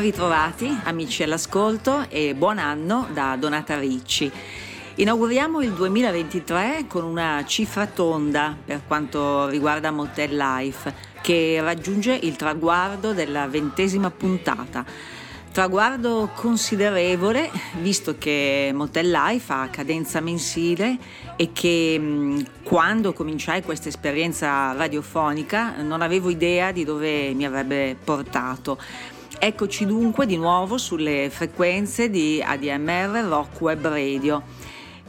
Ben ritrovati amici all'ascolto e buon anno da Donata Ricci. Inauguriamo il 2023 con una cifra tonda per quanto riguarda Motel Life, che raggiunge il traguardo della ventesima puntata. Traguardo considerevole, visto che Motel Life ha cadenza mensile e che mh, quando cominciai questa esperienza radiofonica non avevo idea di dove mi avrebbe portato. Eccoci dunque di nuovo sulle frequenze di ADMR Rock Web Radio.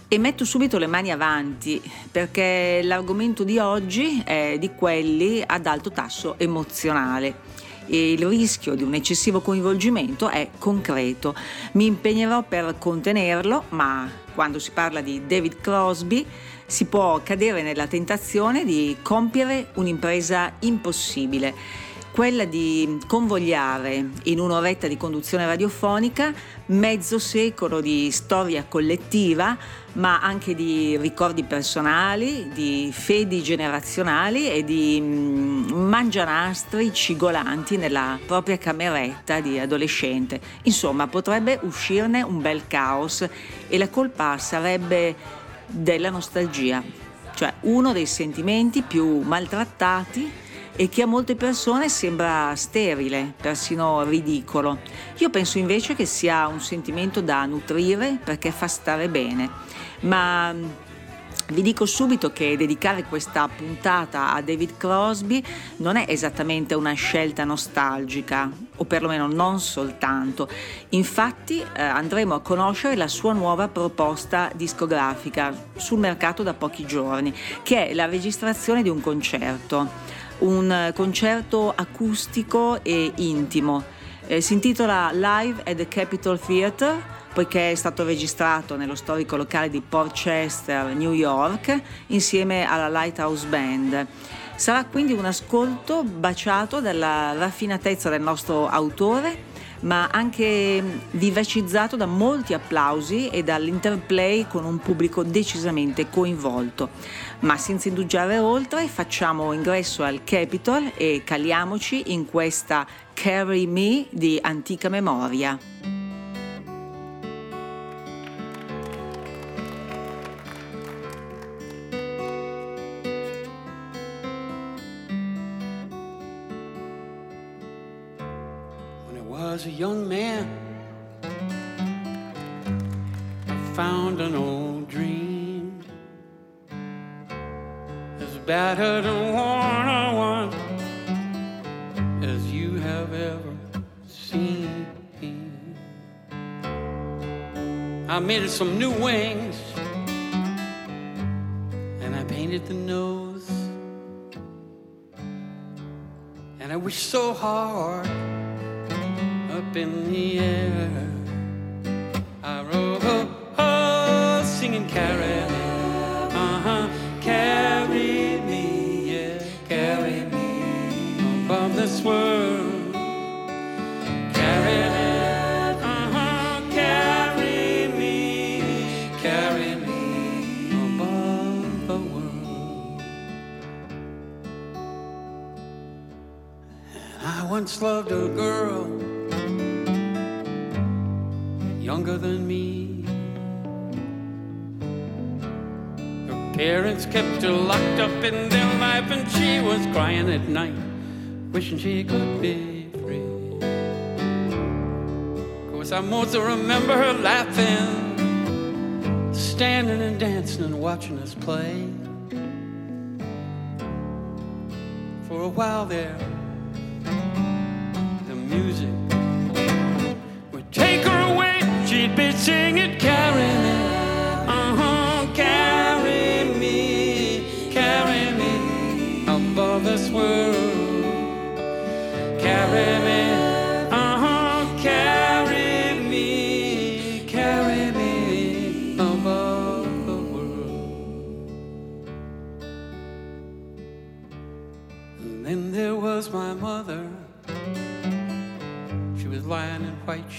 E metto subito le mani avanti perché l'argomento di oggi è di quelli ad alto tasso emozionale e il rischio di un eccessivo coinvolgimento è concreto. Mi impegnerò per contenerlo, ma quando si parla di David Crosby si può cadere nella tentazione di compiere un'impresa impossibile quella di convogliare in un'oretta di conduzione radiofonica mezzo secolo di storia collettiva, ma anche di ricordi personali, di fedi generazionali e di mm, mangianastri cigolanti nella propria cameretta di adolescente. Insomma, potrebbe uscirne un bel caos e la colpa sarebbe della nostalgia, cioè uno dei sentimenti più maltrattati e che a molte persone sembra sterile, persino ridicolo. Io penso invece che sia un sentimento da nutrire perché fa stare bene, ma mm, vi dico subito che dedicare questa puntata a David Crosby non è esattamente una scelta nostalgica, o perlomeno non soltanto. Infatti eh, andremo a conoscere la sua nuova proposta discografica sul mercato da pochi giorni, che è la registrazione di un concerto un concerto acustico e intimo. Eh, si intitola Live at the Capitol Theatre poiché è stato registrato nello storico locale di Portchester, New York, insieme alla Lighthouse Band. Sarà quindi un ascolto baciato dalla raffinatezza del nostro autore, ma anche vivacizzato da molti applausi e dall'interplay con un pubblico decisamente coinvolto. Ma senza indugiare oltre, facciamo ingresso al Capitol e caliamoci in questa Carry Me di antica memoria. Some new wings wishing she could be free. Course, I'm mostly remember her laughing, standing and dancing and watching us play. For a while there, the music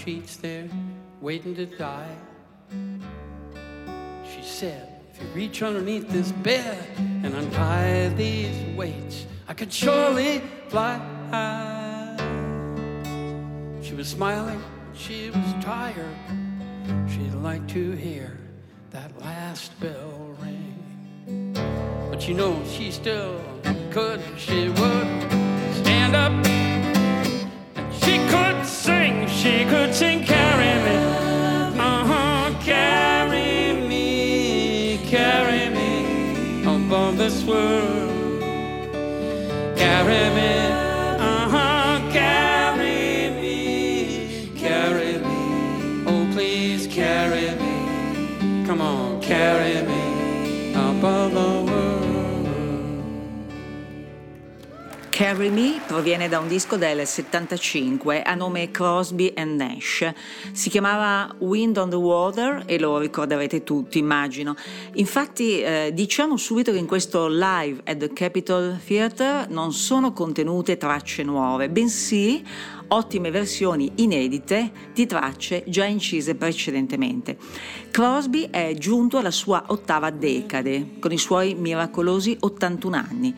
sheets there, waiting to die. She said, if you reach underneath this bed and untie these weights, I could surely fly. She was smiling, she was tired. She'd like to hear that last bell ring. But you know, she still could, she would stand up she could sing, she could sing, carry me. Uh-huh, carry me, carry me above this world. Carry me, uh-huh, carry me, carry me. Oh, please carry me. Come on, carry Carry Me proviene da un disco del 75 a nome Crosby Nash. Si chiamava Wind on the Water e lo ricorderete tutti, immagino. Infatti, eh, diciamo subito che in questo live at the Capitol Theatre non sono contenute tracce nuove, bensì ottime versioni inedite di tracce già incise precedentemente. Crosby è giunto alla sua ottava decade, con i suoi miracolosi 81 anni.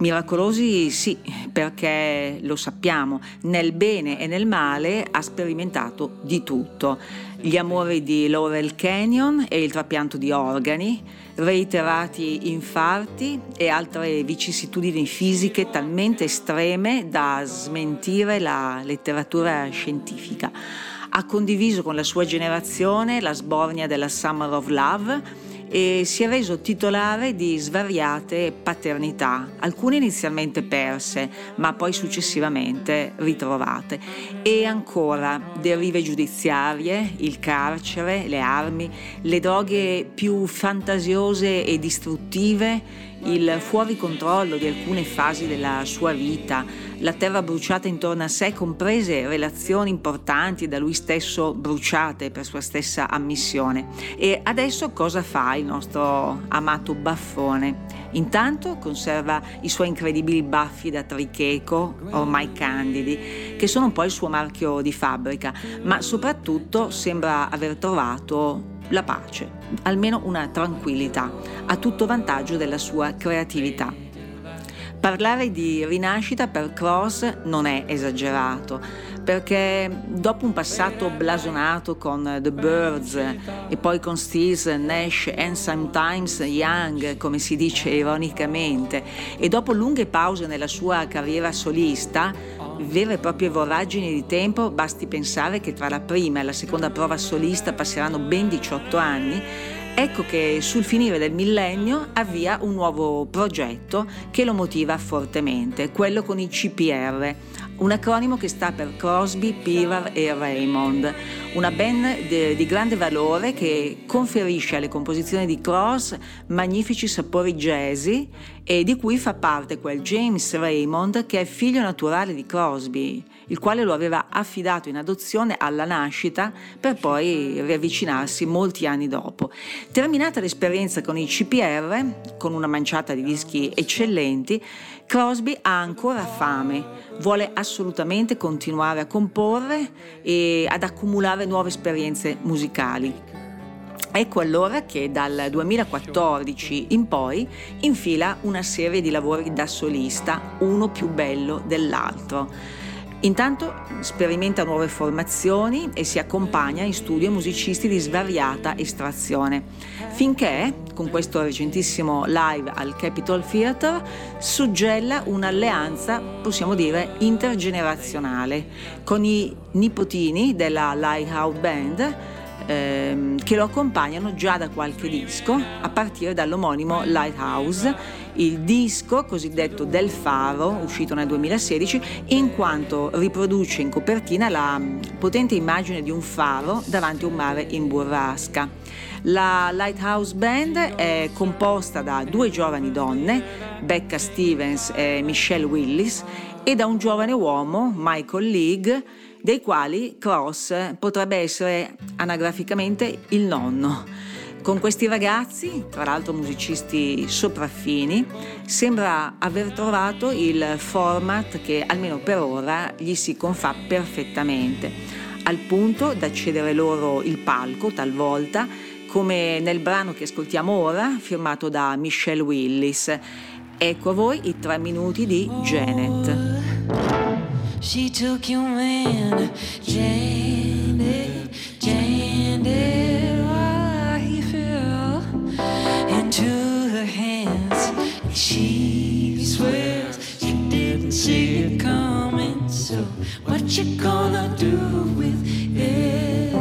Miracolosi sì, perché lo sappiamo, nel bene e nel male ha sperimentato di tutto. Gli amori di Laurel Canyon e il trapianto di organi, reiterati infarti e altre vicissitudini fisiche talmente estreme da smentire la letteratura scientifica. Ha condiviso con la sua generazione la sbornia della Summer of Love e si è reso titolare di svariate paternità, alcune inizialmente perse, ma poi successivamente ritrovate. E ancora derive giudiziarie, il carcere, le armi, le droghe più fantasiose e distruttive, il fuori controllo di alcune fasi della sua vita, la terra bruciata intorno a sé, comprese relazioni importanti da lui stesso bruciate per sua stessa ammissione. E adesso cosa fa il nostro amato baffone? Intanto conserva i suoi incredibili baffi da tricheco, ormai candidi, che sono un po' il suo marchio di fabbrica, ma soprattutto sembra aver trovato la pace, almeno una tranquillità, a tutto vantaggio della sua creatività. Parlare di rinascita per Cross non è esagerato, perché dopo un passato blasonato con The Birds e poi con Stills, Nash and sometimes Young, come si dice ironicamente, e dopo lunghe pause nella sua carriera solista, vere e proprie voragini di tempo, basti pensare che tra la prima e la seconda prova solista passeranno ben 18 anni, Ecco che sul finire del millennio avvia un nuovo progetto che lo motiva fortemente, quello con i CPR, un acronimo che sta per Crosby, Pivar e Raymond, una band de, di grande valore che conferisce alle composizioni di Cross magnifici sapori jazzy e di cui fa parte quel James Raymond che è figlio naturale di Crosby, il quale lo aveva affidato in adozione alla nascita per poi riavvicinarsi molti anni dopo. Terminata l'esperienza con i CPR, con una manciata di dischi eccellenti, Crosby ha ancora fame, vuole assolutamente continuare a comporre e ad accumulare nuove esperienze musicali. Ecco allora che dal 2014 in poi infila una serie di lavori da solista, uno più bello dell'altro. Intanto sperimenta nuove formazioni e si accompagna in studio musicisti di svariata estrazione, finché, con questo recentissimo live al Capitol Theatre, suggella un'alleanza, possiamo dire, intergenerazionale, con i nipotini della Lighthouse Band, ehm, che lo accompagnano già da qualche disco, a partire dall'omonimo Lighthouse, il disco cosiddetto Del Faro, uscito nel 2016, in quanto riproduce in copertina la potente immagine di un faro davanti a un mare in burrasca. La Lighthouse Band è composta da due giovani donne, Becca Stevens e Michelle Willis, e da un giovane uomo, Michael League, dei quali Cross potrebbe essere anagraficamente il nonno. Con questi ragazzi, tra l'altro musicisti sopraffini, sembra aver trovato il format che almeno per ora gli si confà perfettamente. al punto da cedere loro il palco talvolta, come nel brano che ascoltiamo ora, firmato da Michelle Willis. Ecco a voi i tre minuti di Janet. She into her hands. And she swears she didn't see it coming. So, what you gonna do with it,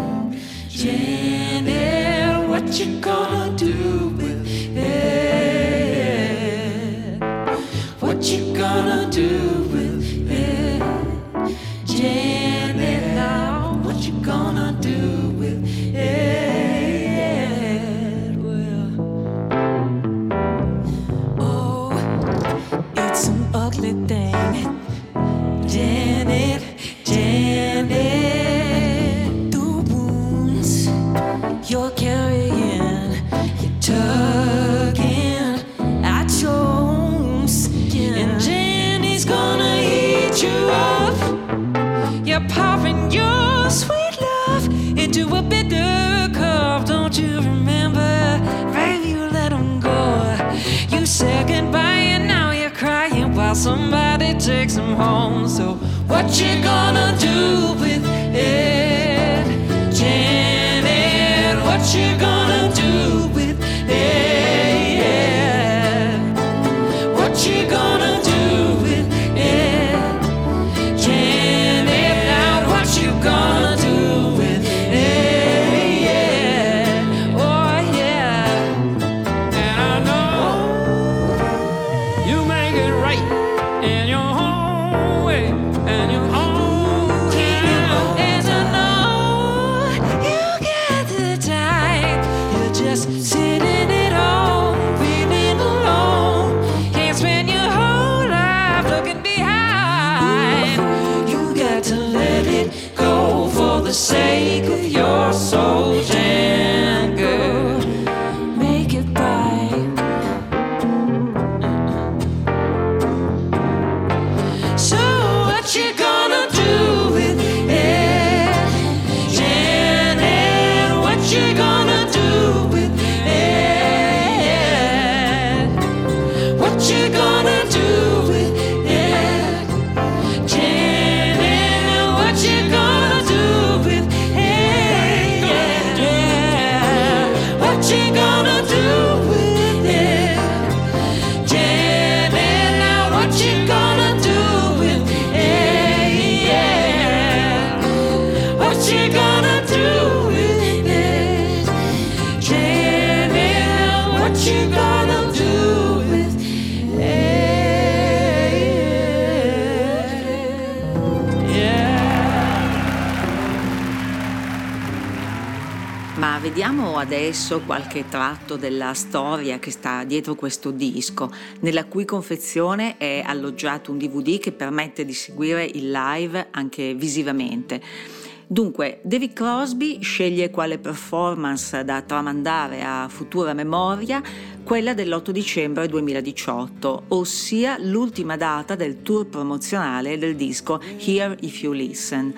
Janet? What you gonna do with it? What you gonna do with it, Janet? Him home. So, what you gonna do with it, Janet? What you gonna vediamo adesso qualche tratto della storia che sta dietro questo disco, nella cui confezione è alloggiato un DVD che permette di seguire il live anche visivamente. Dunque, David Crosby sceglie quale performance da tramandare a futura memoria quella dell'8 dicembre 2018, ossia l'ultima data del tour promozionale del disco Here If You Listen.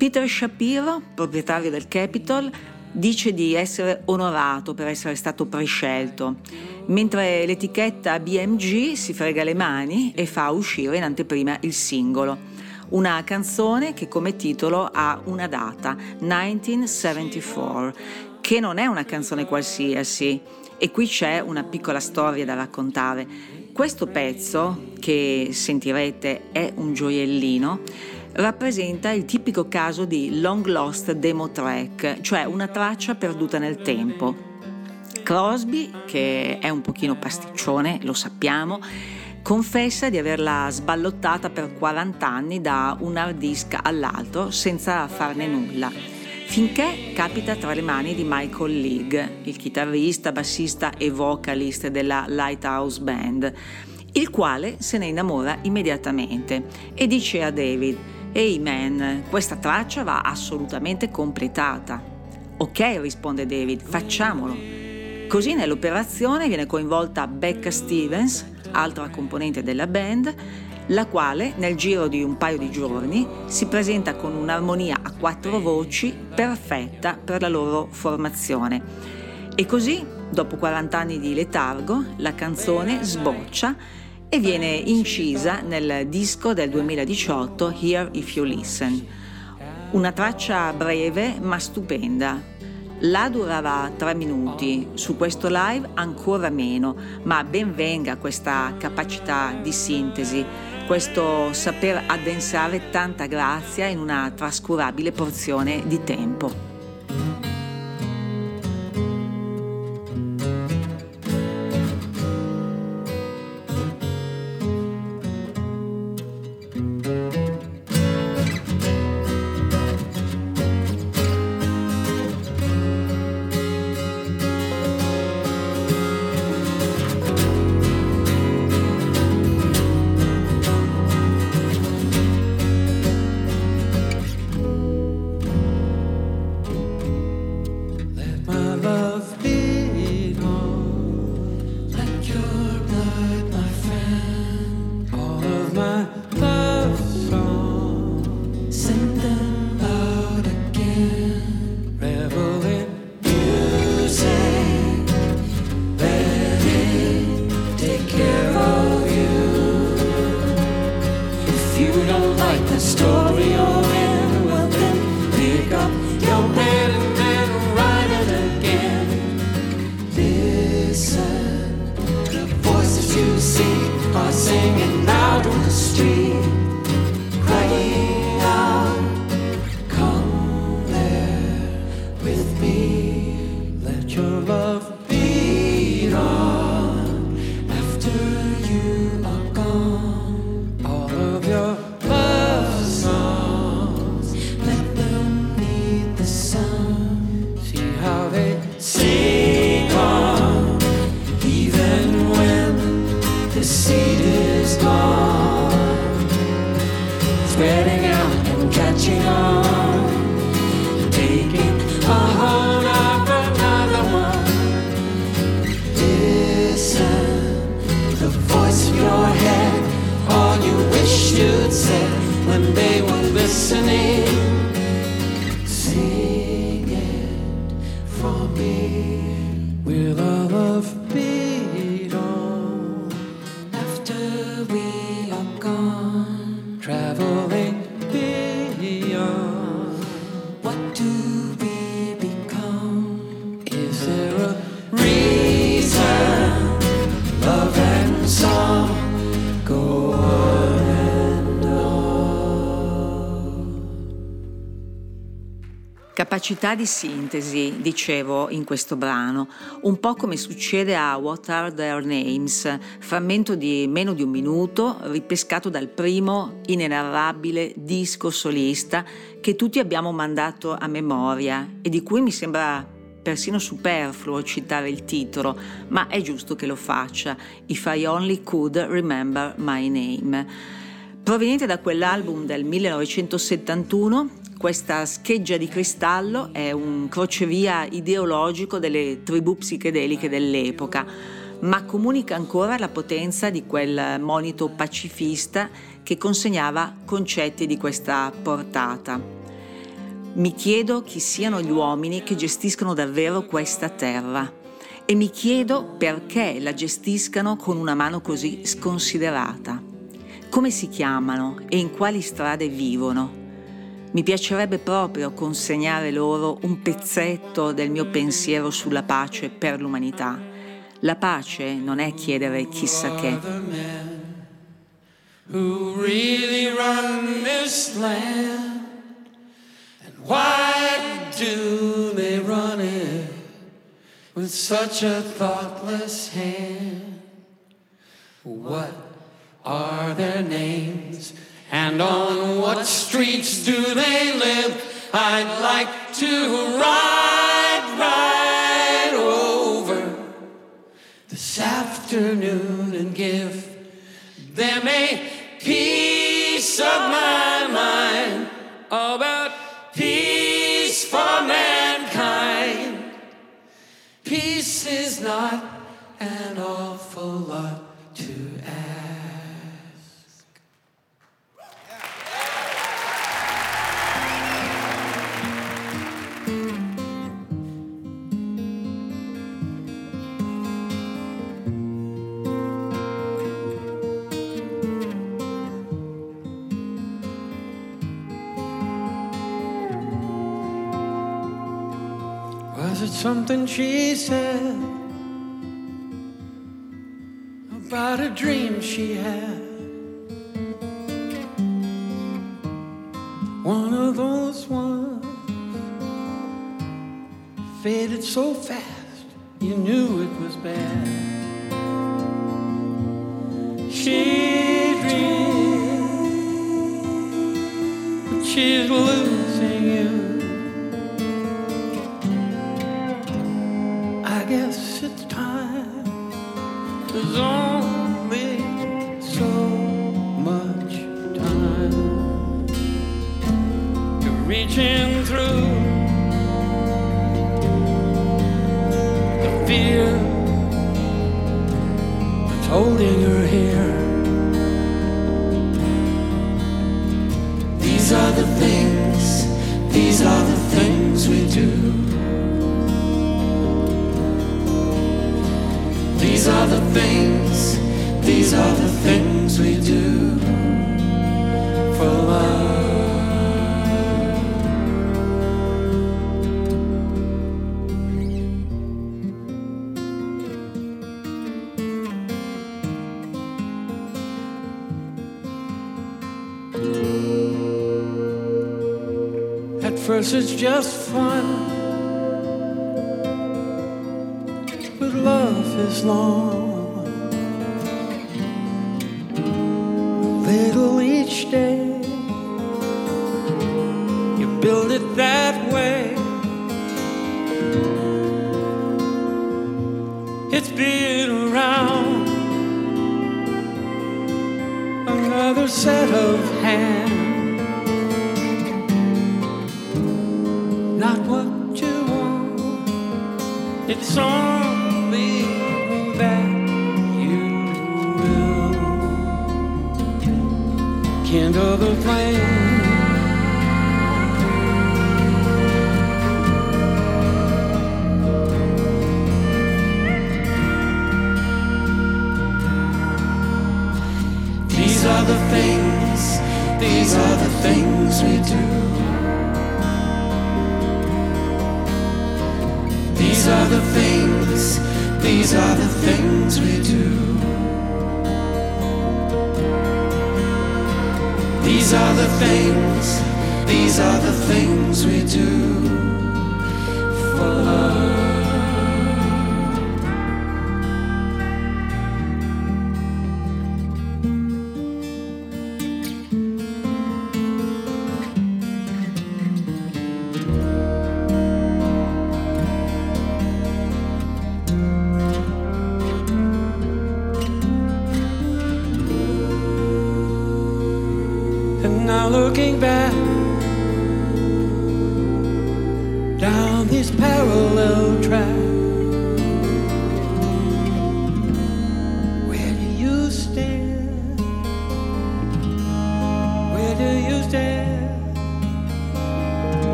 Peter Shapiro, proprietario del Capitol, dice di essere onorato per essere stato prescelto, mentre l'etichetta BMG si frega le mani e fa uscire in anteprima il singolo. Una canzone che come titolo ha una data, 1974, che non è una canzone qualsiasi. E qui c'è una piccola storia da raccontare. Questo pezzo, che sentirete è un gioiellino, rappresenta il tipico caso di long lost demo track, cioè una traccia perduta nel tempo. Crosby, che è un pochino pasticcione, lo sappiamo, confessa di averla sballottata per 40 anni da un hard disk all'altro senza farne nulla, finché capita tra le mani di Michael League, il chitarrista, bassista e vocalist della Lighthouse Band, il quale se ne innamora immediatamente e dice a David Man, questa traccia va assolutamente completata. Ok, risponde David, facciamolo. Così nell'operazione viene coinvolta Becca Stevens, altra componente della band, la quale nel giro di un paio di giorni si presenta con un'armonia a quattro voci perfetta per la loro formazione. E così, dopo 40 anni di letargo, la canzone sboccia e viene incisa nel disco del 2018 Here If You Listen. Una traccia breve ma stupenda. La durava tre minuti, su questo live ancora meno, ma ben venga questa capacità di sintesi, questo saper addensare tanta grazia in una trascurabile porzione di tempo. Capacità di sintesi, dicevo in questo brano, un po' come succede a What Are Their Names, frammento di meno di un minuto ripescato dal primo inenarrabile disco solista che tutti abbiamo mandato a memoria e di cui mi sembra persino superfluo citare il titolo, ma è giusto che lo faccia, If I Only Could Remember My Name. Proveniente da quell'album del 1971, questa scheggia di cristallo è un crocevia ideologico delle tribù psichedeliche dell'epoca, ma comunica ancora la potenza di quel monito pacifista che consegnava concetti di questa portata. Mi chiedo chi siano gli uomini che gestiscono davvero questa terra e mi chiedo perché la gestiscano con una mano così sconsiderata. Come si chiamano e in quali strade vivono? Mi piacerebbe proprio consegnare loro un pezzetto del mio pensiero sulla pace per l'umanità. La pace non è chiedere chissà che. Who really run this land? And why do they run it with such a thoughtless hand? What are their names? And on what streets do they live? I'd like to ride, ride over this afternoon and give them a piece of mind something she said about a dream she had? One of those ones faded so fast you knew it was bad. She dreamed, she's losing you. Guess it's time. There's only so much time. You're reaching through the fear that's holding her here. These are the things, these are the things we do. These are the things, these are the things we do for love. At first, it's just fun. Love is long.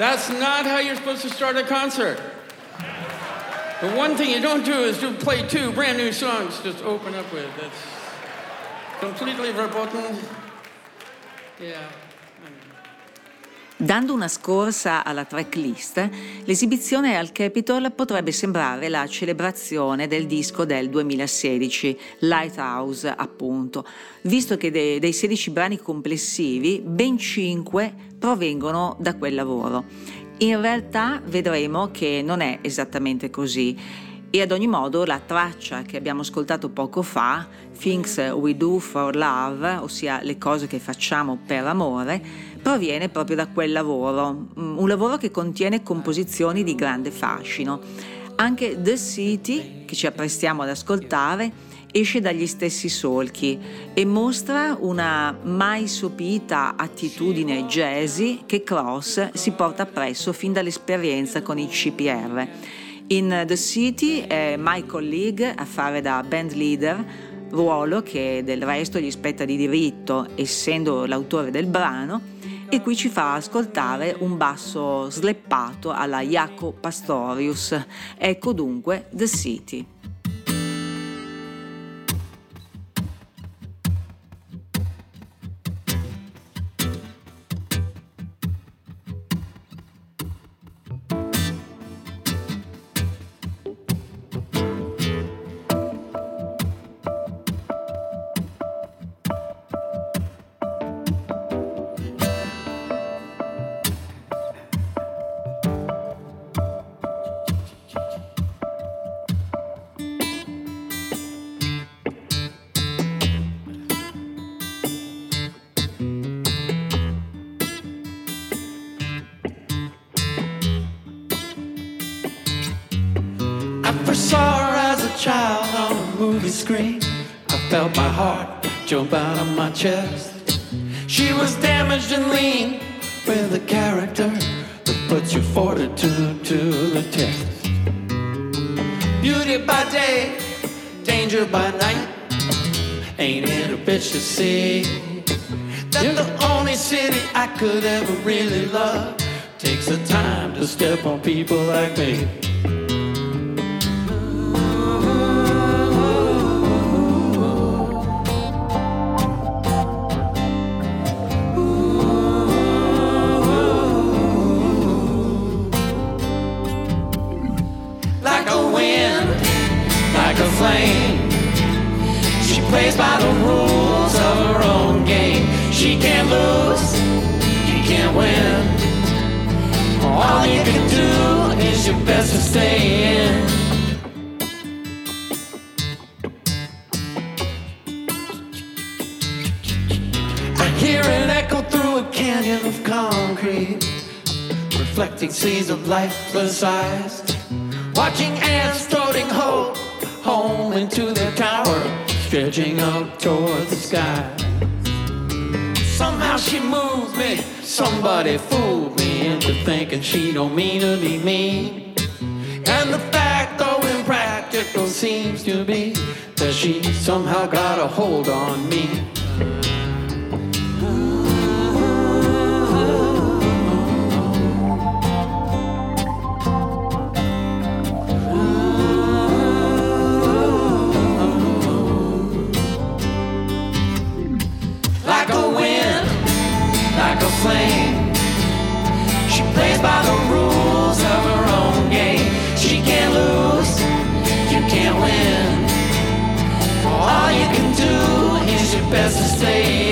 That's not how you're supposed to start a concert. The one thing you don't do is do play two brand new songs just open up with. That's completely verboten. Yeah. Dando una scorsa alla tracklist, l'esibizione al Capitol potrebbe sembrare la celebrazione del disco del 2016, Lighthouse appunto, visto che de- dei 16 brani complessivi, ben 5 provengono da quel lavoro. In realtà vedremo che non è esattamente così e ad ogni modo la traccia che abbiamo ascoltato poco fa, Things We Do for Love, ossia le cose che facciamo per amore, proviene proprio da quel lavoro, mm, un lavoro che contiene composizioni di grande fascino. Anche The City, che ci apprestiamo ad ascoltare, esce dagli stessi solchi e mostra una mai sopita attitudine jazzy che Cross si porta appresso fin dall'esperienza con i CPR. In The City è Michael League a fare da band leader, ruolo che del resto gli spetta di diritto, essendo l'autore del brano, e qui ci fa ascoltare un basso sleppato alla Jaco Pastorius. Ecco dunque The City. Jump out of my chest. She was damaged and lean with a character that puts your fortitude to the test. Beauty by day, danger by night. Ain't it a bitch to see? That the only city I could ever really love takes the time to step on people like me. Watching ants floating whole, home into their tower, stretching up toward the sky. Somehow she moves me, somebody fooled me into thinking she don't mean to be mean. And the fact, though impractical, seems to be that she somehow got a hold on me. Flame. She plays by the rules of her own game. She can't lose, you can't win. All you can do is your best to stay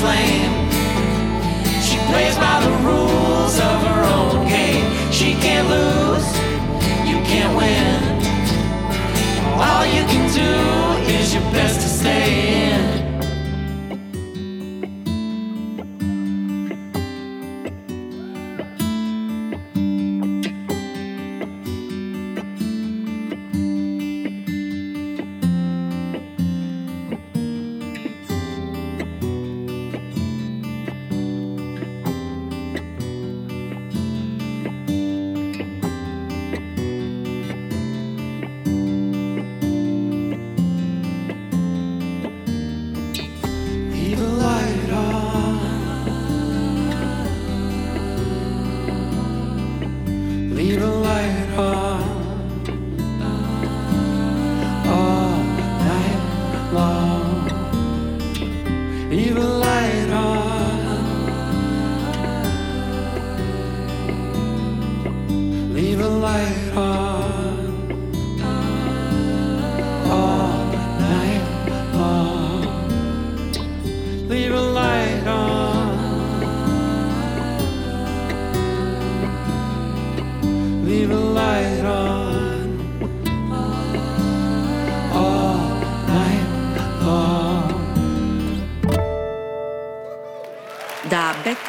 flame. She plays by the rules of her own game. She can't lose, you can't win. All you can do is your best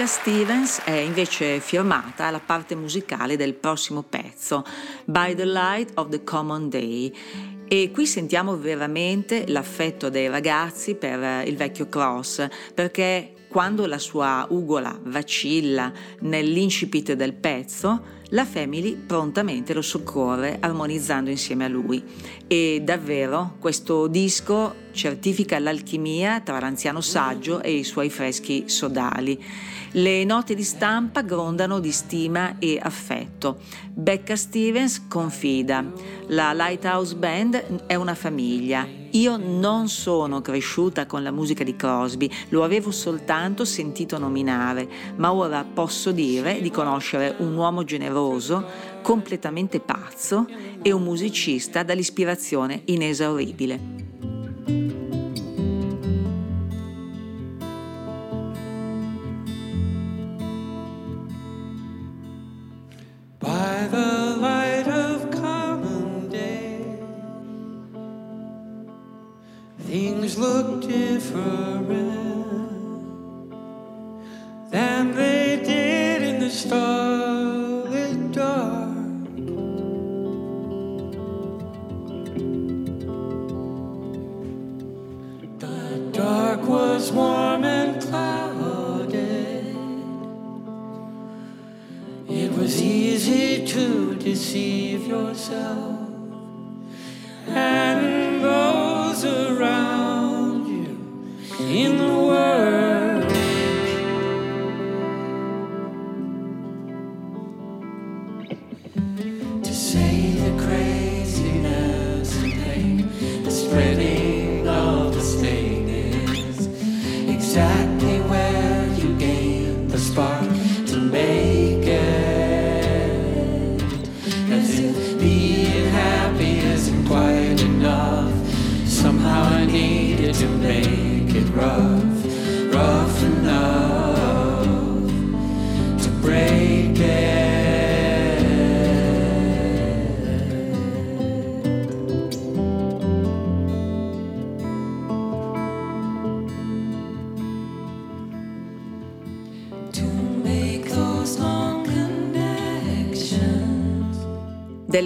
Stevens è invece firmata alla parte musicale del prossimo pezzo, By the Light of the Common Day. E qui sentiamo veramente l'affetto dei ragazzi per il vecchio Cross, perché quando la sua ugola vacilla nell'incipit del pezzo, la Family prontamente lo soccorre armonizzando insieme a lui. E davvero questo disco certifica l'alchimia tra l'anziano saggio e i suoi freschi sodali. Le note di stampa grondano di stima e affetto. Becca Stevens confida: La Lighthouse Band è una famiglia. Io non sono cresciuta con la musica di Crosby, lo avevo soltanto sentito nominare, ma ora posso dire di conoscere un uomo generoso, completamente pazzo e un musicista dall'ispirazione inesauribile. the light of common day, things look different than they did in the stars. Deceive yourself.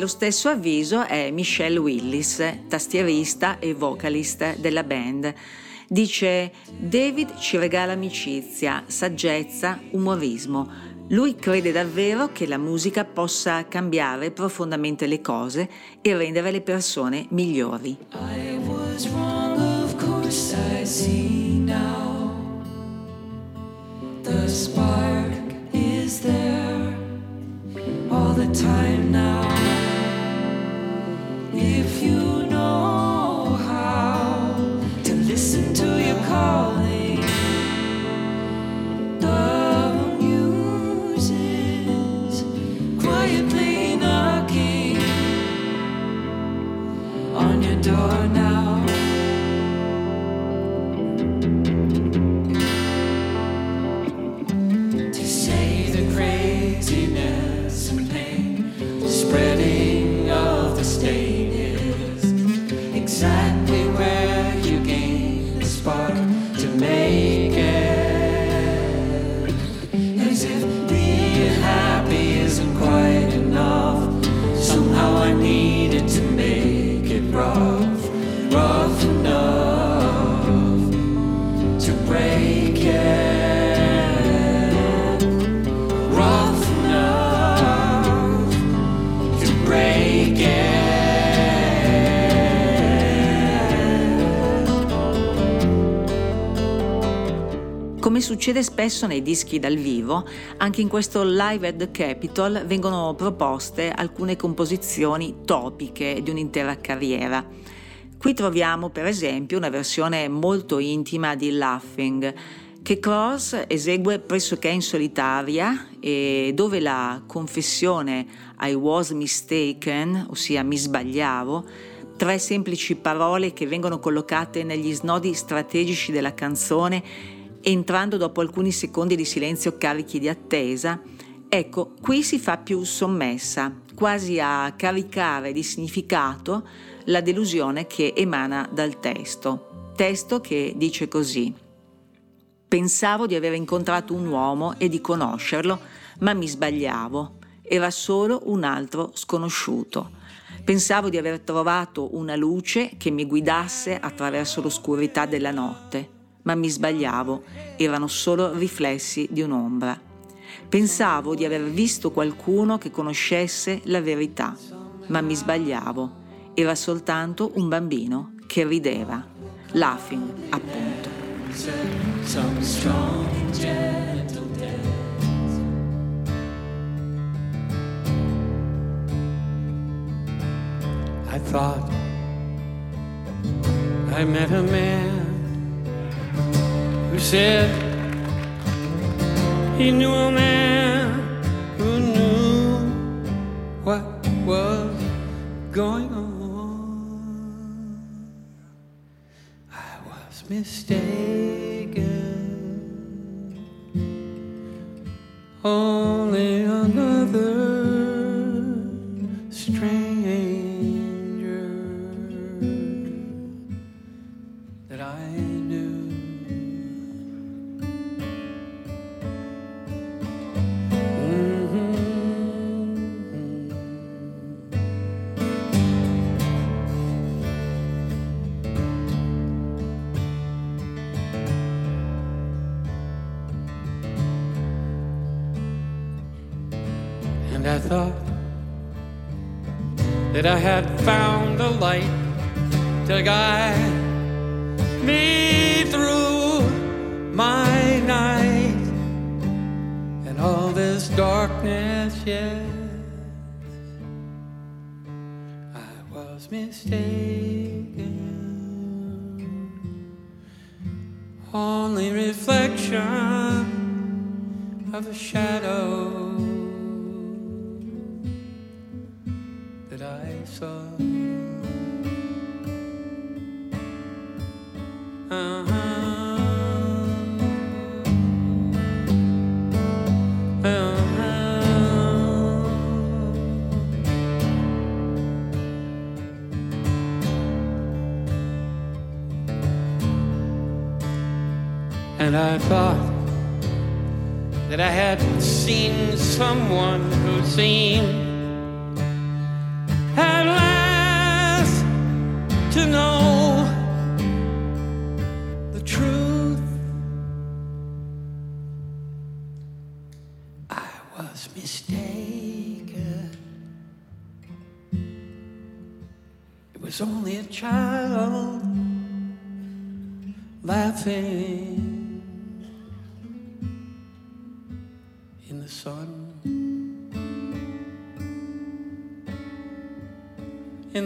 Dello stesso avviso è Michelle Willis, tastierista e vocalist della band. Dice David ci regala amicizia, saggezza, umorismo. Lui crede davvero che la musica possa cambiare profondamente le cose e rendere le persone migliori. I was wrong, of course I see now. The spark is there all the time now. If you succede spesso nei dischi dal vivo, anche in questo Live at the Capitol vengono proposte alcune composizioni topiche di un'intera carriera. Qui troviamo per esempio una versione molto intima di Laughing, che Cross esegue pressoché in solitaria e dove la confessione I was mistaken, ossia mi sbagliavo, tre semplici parole che vengono collocate negli snodi strategici della canzone entrando dopo alcuni secondi di silenzio carichi di attesa, ecco, qui si fa più sommessa, quasi a caricare di significato la delusione che emana dal testo. Testo che dice così. Pensavo di aver incontrato un uomo e di conoscerlo, ma mi sbagliavo. Era solo un altro sconosciuto. Pensavo di aver trovato una luce che mi guidasse attraverso l'oscurità della notte, ma mi sbagliavo, erano solo riflessi di un'ombra. Pensavo di aver visto qualcuno che conoscesse la verità, ma mi sbagliavo, era soltanto un bambino che rideva. Laughing, appunto. I thought I met a man who said he knew a man who knew what was going on. I was mistaken. Only another And I thought that I had found a light to guide me through my night and all this darkness, yes. I was mistaken. Only reflection of a shadow And I thought that I had seen someone who seemed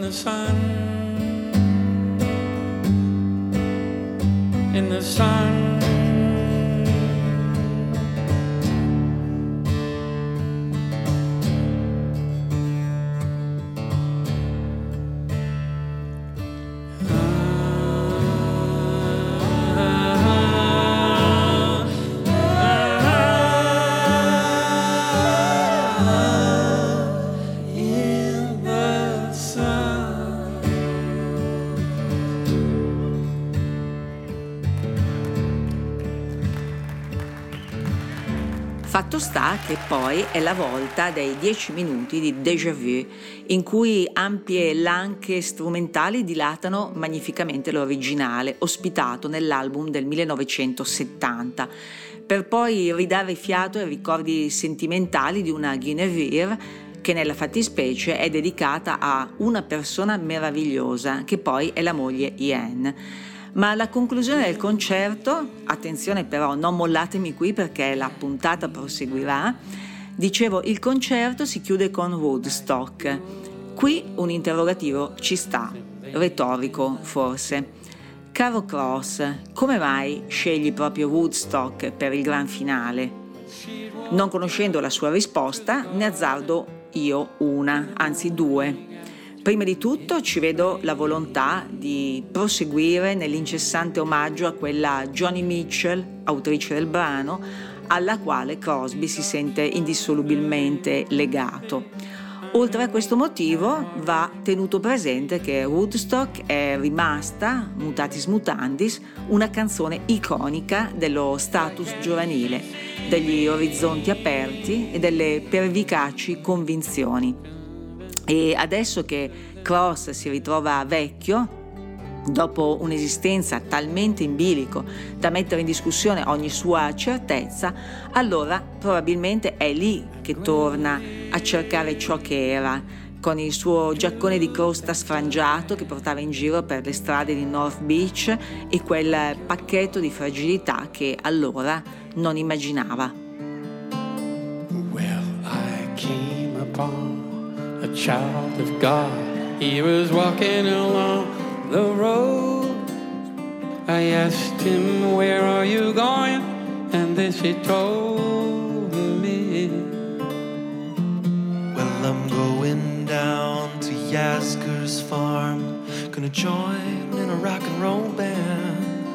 the sun, in the sun. Fatto sta che poi è la volta dei 10 minuti di déjà vu, in cui ampie lanche strumentali dilatano magnificamente l'originale, ospitato nell'album del 1970, per poi ridare fiato ai ricordi sentimentali di una Guinevere che nella fattispecie è dedicata a una persona meravigliosa, che poi è la moglie Ian. Ma alla conclusione del concerto, attenzione però, non mollatemi qui perché la puntata proseguirà, dicevo il concerto si chiude con Woodstock. Qui un interrogativo ci sta, retorico forse. Caro Cross, come mai scegli proprio Woodstock per il gran finale? Non conoscendo la sua risposta, ne azzardo io una, anzi due. Prima di tutto ci vedo la volontà di proseguire nell'incessante omaggio a quella Johnny Mitchell, autrice del brano, alla quale Crosby si sente indissolubilmente legato. Oltre a questo motivo va tenuto presente che Woodstock è rimasta, mutatis mutandis, una canzone iconica dello status giovanile, degli orizzonti aperti e delle pervicaci convinzioni. E adesso che Cross si ritrova vecchio, dopo un'esistenza talmente in bilico da mettere in discussione ogni sua certezza, allora probabilmente è lì che torna a cercare ciò che era, con il suo giaccone di crosta sfrangiato che portava in giro per le strade di North Beach e quel pacchetto di fragilità che allora non immaginava. Well, child of God. He was walking along the road. I asked him, Where are you going? And this he told me. Well, I'm going down to Yasgur's farm. Gonna join in a rock and roll band.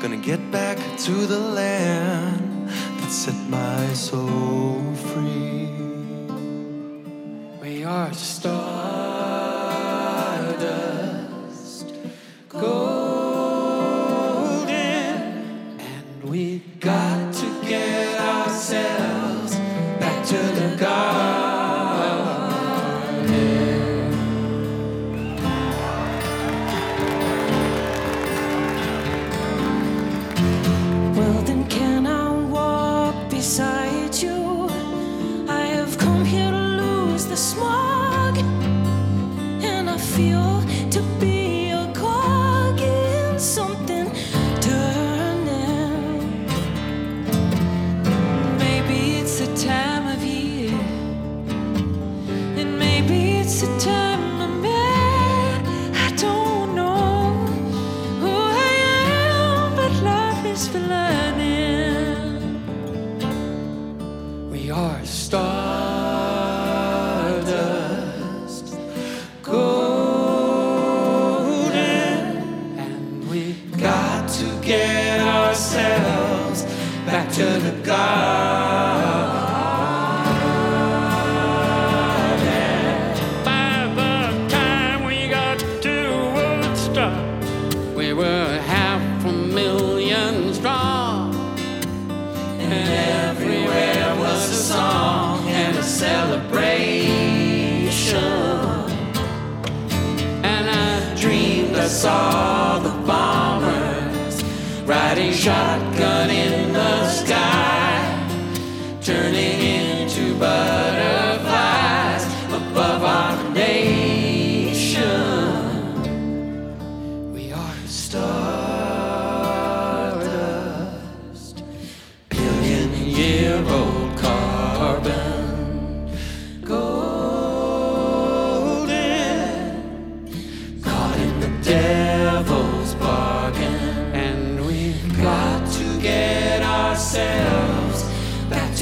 Gonna get back to the land that set my soul free. Are stardust, golden, and we got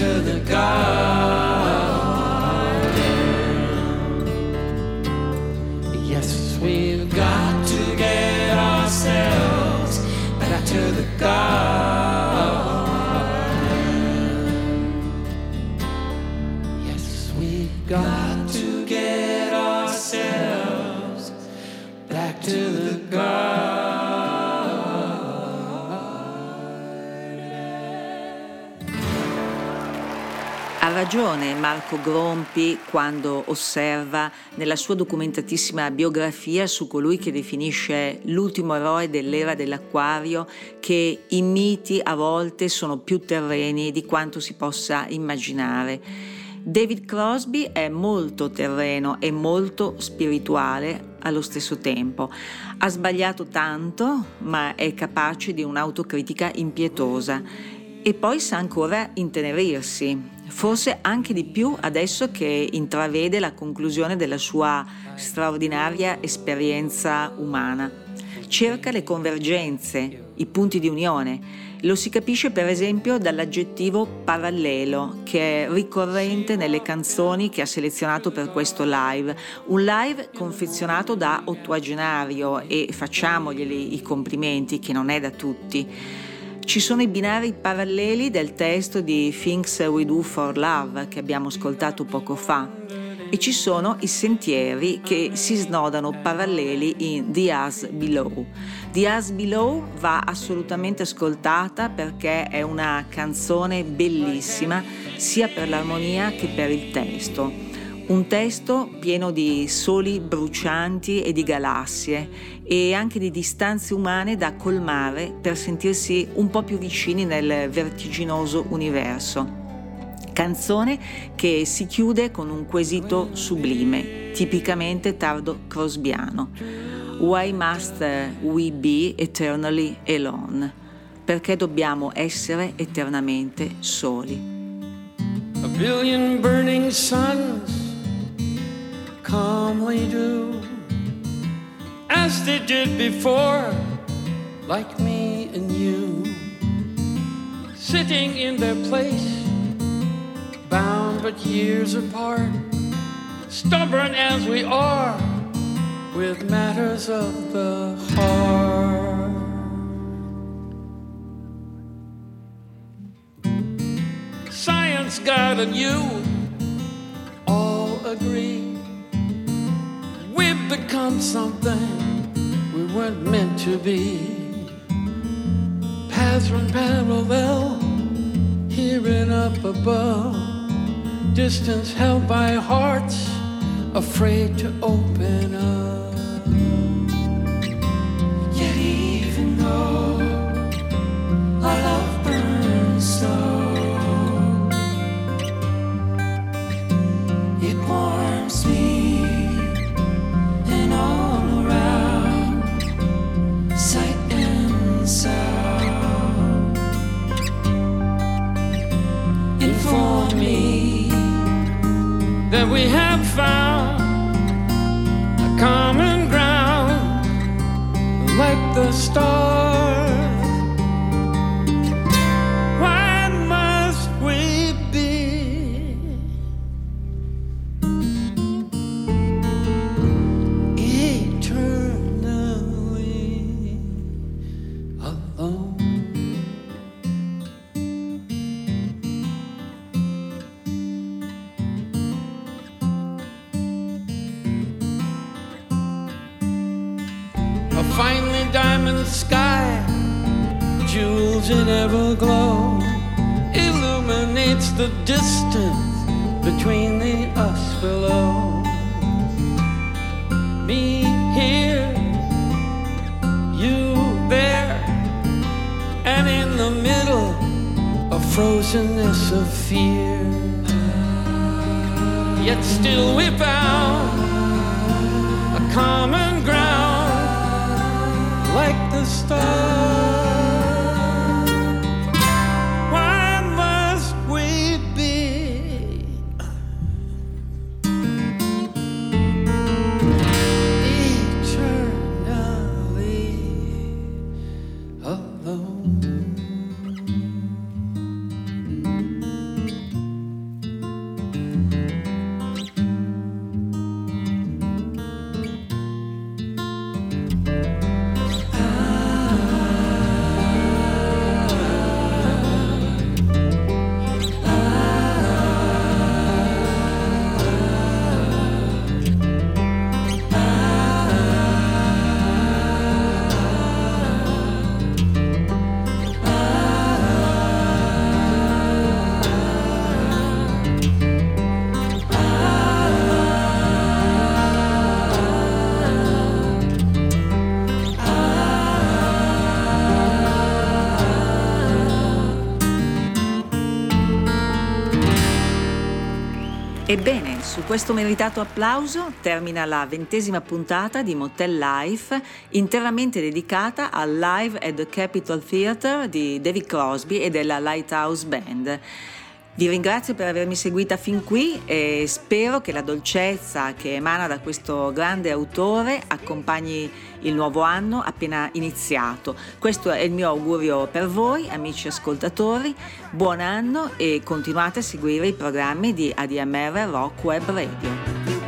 to the garden ragione Marco Grompi quando osserva nella sua documentatissima biografia su colui che definisce l'ultimo eroe dell'era dell'acquario che i miti a volte sono più terreni di quanto si possa immaginare. David Crosby è molto terreno e molto spirituale allo stesso tempo. Ha sbagliato tanto, ma è capace di un'autocritica impietosa e poi sa ancora intenerirsi, forse anche di più adesso che intravede la conclusione della sua straordinaria esperienza umana. Cerca le convergenze, i punti di unione. Lo si capisce per esempio dall'aggettivo parallelo che è ricorrente nelle canzoni che ha selezionato per questo live. Un live confezionato da ottuagenario e facciamoglieli i complimenti che non è da tutti. Ci sono i binari paralleli del testo di Things We Do for Love che abbiamo ascoltato poco fa. e ci sono i sentieri che si snodano paralleli in The As Below. The As Below va assolutamente ascoltata perché è una canzone bellissima sia per l'armonia che per il testo. Un testo pieno di soli brucianti e di galassie e anche di distanze umane da colmare per sentirsi un po' più vicini nel vertiginoso universo. Canzone che si chiude con un quesito sublime, tipicamente tardo crosbiano. Why must we be eternally alone? Perché dobbiamo essere eternamente soli? A billion burning suns calmly do as they did before, like me and you, sitting in their place, bound but years apart, stubborn as we are with matters of the heart. Science, God, and you all agree we've become something we weren't meant to be. Paths run parallel, here and up above. Distance held by hearts afraid to open up. Yet even though our love found Ebbene, su questo meritato applauso termina la ventesima puntata di Motel Life, interamente dedicata al live at the Capitol Theatre di David Crosby e della Lighthouse Band. Vi ringrazio per avermi seguita fin qui e spero che la dolcezza che emana da questo grande autore accompagni il nuovo anno appena iniziato. Questo è il mio augurio per voi, amici ascoltatori. Buon anno e continuate a seguire i programmi di ADMR Rock Web Radio.